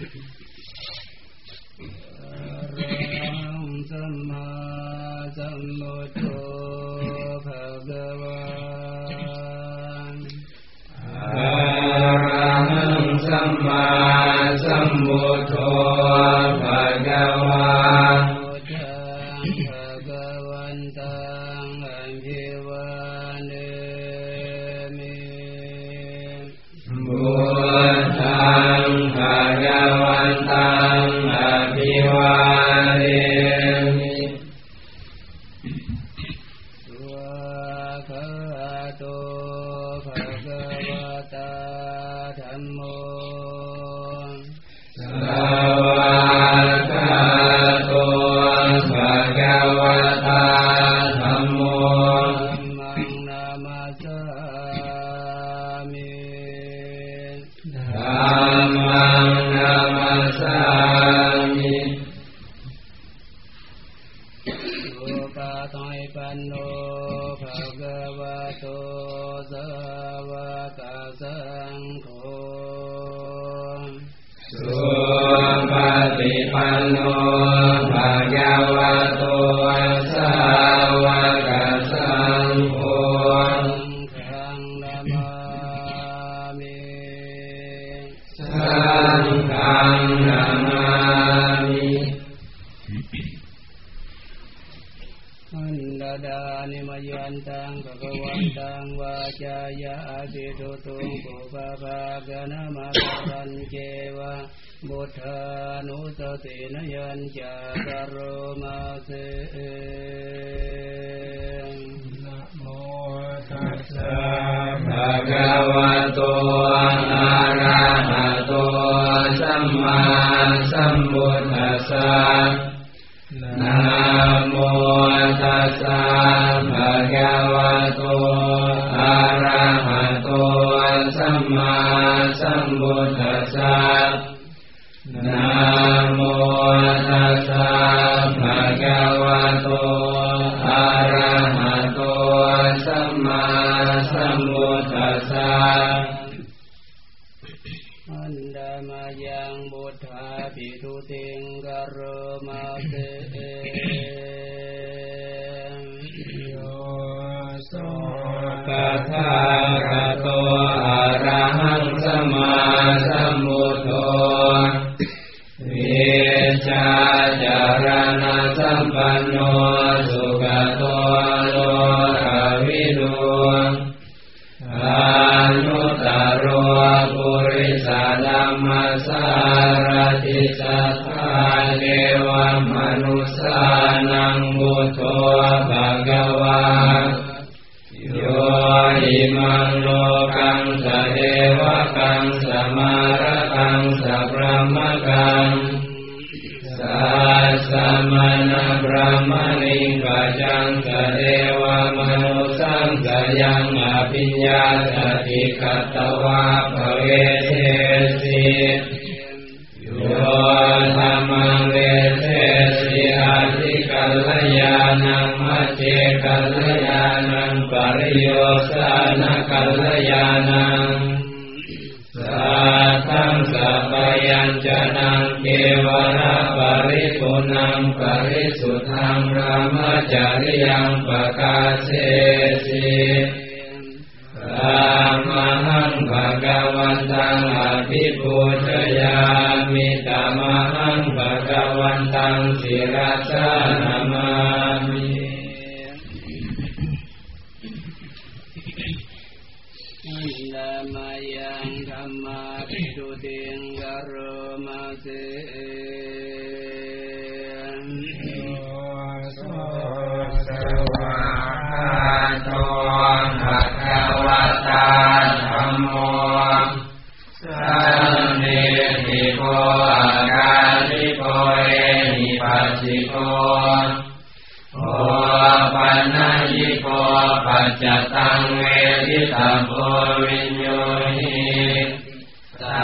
สัมม นามัสสามิธัม ตอะระหะโตสัมมาสัมพุทธัสสะนะโมตัสสะภะคะวะโตอะระหะโตสัมมาสัมพุทธัสสะนะโมตัสสะภะ ชาจารณะสัมปันโนสุขโตโลกวิดูอานุตตโรปุริสลัมมาสารติสัทธาเทวมนุสสานังบุตโตภะคะวะโยอิมังโลกังสเทวะกังสมารกังสพรหมกัง สัสสะมณะพระมณิกัจจังสเทวมนุสังสยังอภิญญาสติกัตวะภเวเทสิโยธรรมเวเทสิอาทิกัลยานังมัจเจกัลยานังปริโยสานกัลยานังสัทธังสัพยัญจนังเกวร อุณังปริสุทธังระมจาริยังปะกาเสสิรรมหังภะคะวันตังอภิปูชยามิตามหังภะคะวันตังศิรัสสะนามามิอนามายังธรรมาปิตุติงกโรมาเส โตภะคะวะตาธัมโมสันนิธิโกกาลิโกเอหิปัสสิโกโอปันญิโกปัจจตังเวทิตาโพวิญโยหิตา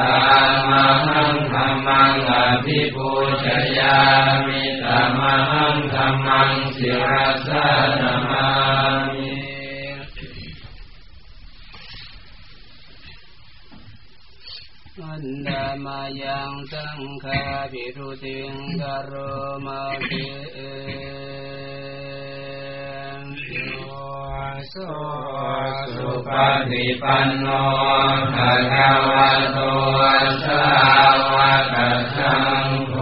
มหังธรรมังอภิปูชยามิตามหังธรรมังศิรัสสะนามามิ อ อั นดามายังสังฆาภิรุติงกโรมาเกโสสุปฏิปันโนภะคะวะโตสาวกสังโฆ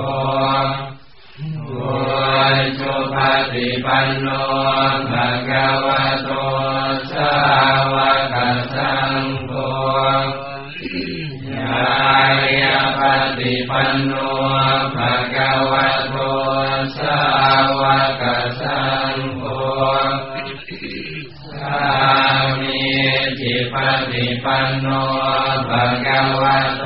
บุญสุปฏิปันโน ปันโนภะคะวะโต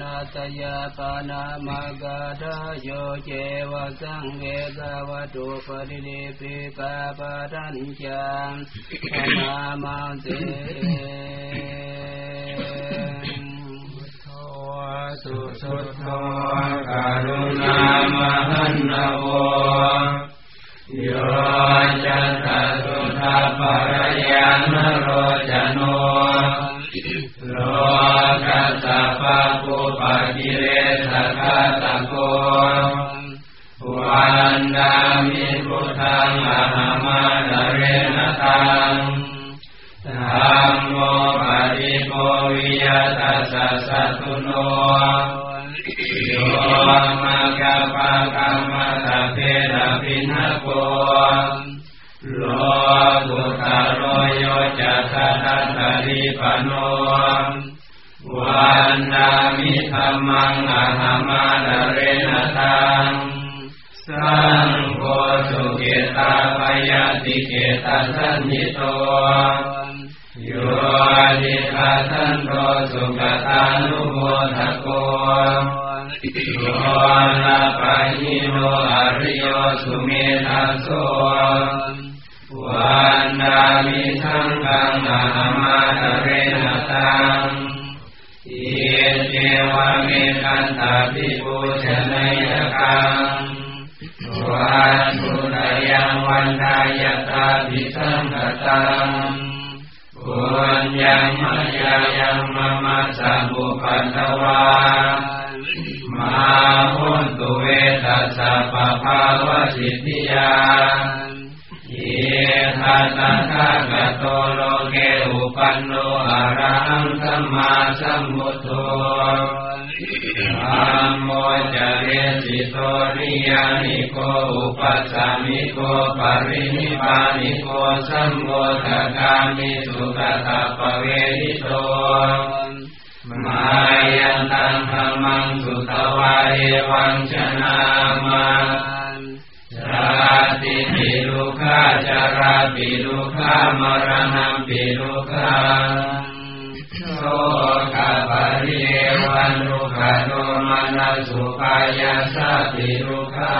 นาตยาปานามากาดาโยเจวะสังเวกาวตุปริลิปิกาปะทัญจังนามาเตสุสุโธกรุณามหันนโวโยจันตสุทาปรยานโรจโน ทังอหามาดเรนตังธรรมโมปฏิโพวิยตัสสะสัตตุโนโยมะกะปะกะมะตะเพระพินะโกโลกุตโรโยจัสสะทัตตริปโนวันนามิธรรมังอหามาดเรนตัง สังโฆสุเกตาปยติเกตาสัญญิโตโยนิทัสันโตสุกตานุโมทโกโยนาปะหิโนอริโยสุเมธัสโสวันนามิสังฆังอหามาดเรนตังเยเจวะเมกันตาปิปุสังกตังปุญญังมายายังมะมะสัมปุปันตวามาหุนตุเวตัสสะปะภาวะสิทธิยาเยทัสสะทะกะโตโลเกอุปันโนอะระหังสัมมาสัมพุทโธ ธัมโมจเรสิโตริยานิโกอุปัสสามิโกปรินิพานิโกสัมโมทกามิสุขตาปเวทิโตมายันตังธรรมังสุตวาเอวังชนามาชาติปิลุขาจาราปิลุขามรณะปิลุขา โสกะปะริเทวะทุกขะโทมะนัสสุปายาสาปิ ทุกขา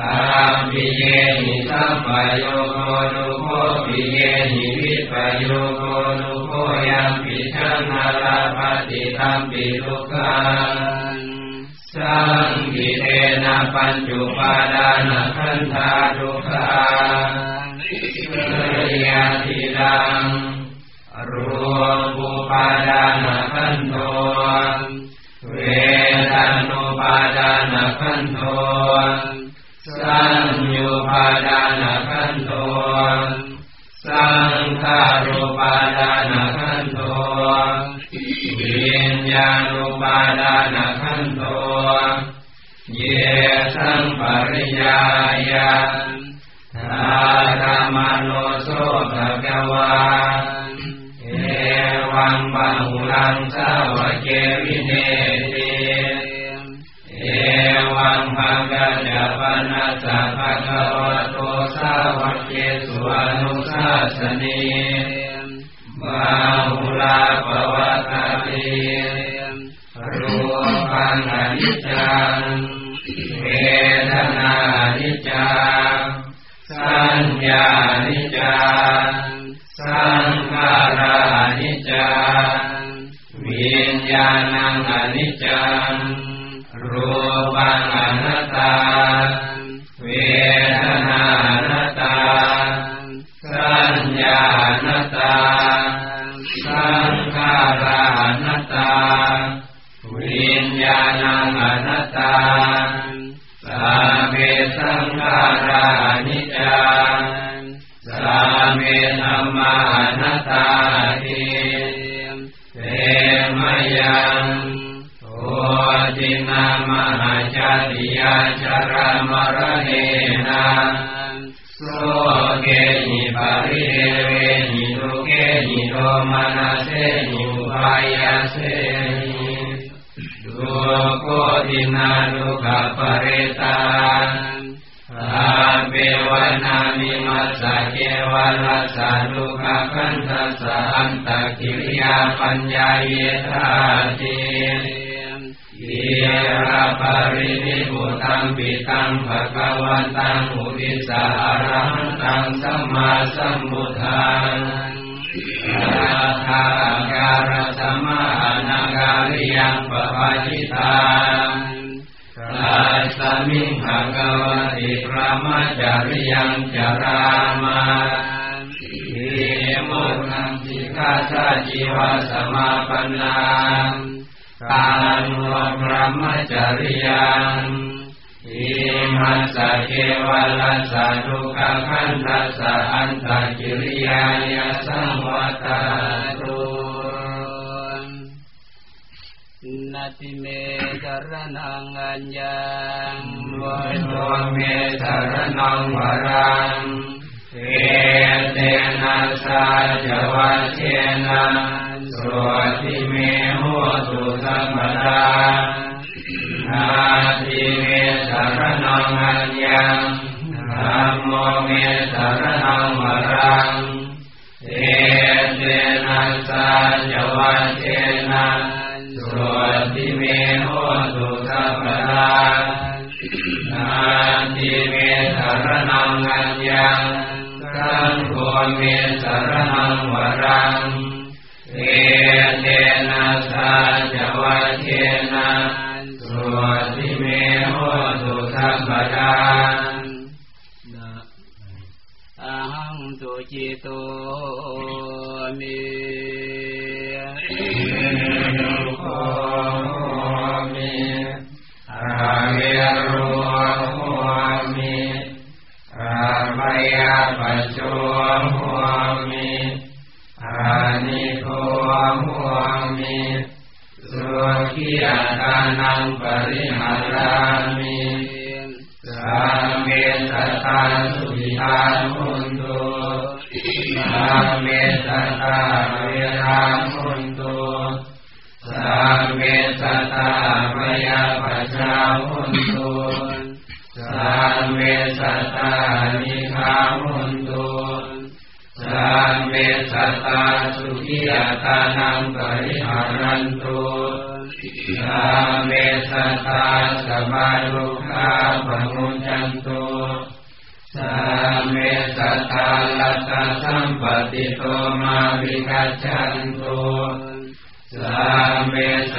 อาปิเยหิสัมปโยโกนุโคปิเยหิวิปโยโกนุโคยังปิชังนาลาปฏิตัมปิลุขาสังกิเตนะปัญจุปาดานะขันธาทุกขาเรียติดังาดานะขันโทเวทานุปาดานะขันโทสัญญูปาดานะขันโทสังขารุปาดานะขันโทวิญญาณุปาดานขันโตเยสังปริยายาธารามโนโสภะกวา งบังลังสาวเจ้า วิญญาณังอนิจจังรูปังอนัตตา มยังโอตินามหาจาริยาจ ลัสสะดุขคันทัสสะอันตกิริยาปัญญาเยธาติอิระปรินิพุตังปิตังภะคะวันตังอุปิสาอรหันตังสัมมาสัมพุทธังราธาการสมานาการิยังปปะจิตังราสมิงภะคะวติพระมัจจาริยังจาราาสาจิวะสมาปันนังกานุพระมัจจาริยังอิมัสสะเกวะลัสสะทุกขคันทัสสะอันตกิริยายาสังวัตตุ นาติเมกรนังอัญญัง วัตโตเมสารนังวรังเอเตนะส าจวัเชนะสวติเมโหตุสัมปทานาติเมสารนังอัญญังธัมโมเมสารนังวรังเอเตนะสาจวัเชนะสวติเมโหตุสัพพะนาติเมสารนังอัญญัง สังโฆเมสารนังวรังเอเตนะสาจวัชเชนะสวติเมโหตุสัพพะอะหังตุจิโตมิโคมิอาเว โจโหมิอานิโคโหมิสุขียตานังปริหารามิสัมเมตตาสุขิทาหุนตุสัมเมตตาเวทา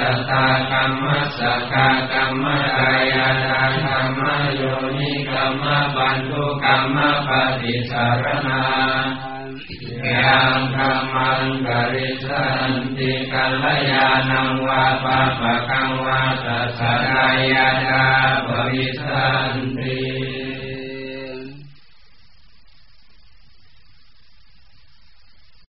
สตากรรมสกากรรมกายตากรรมโยนิกรรมปันทุกรรมปฏิสารนายังธรรมังกริสันติกัลยาณังวาปะปะกังวาตัสสะกายาตาปริสันติ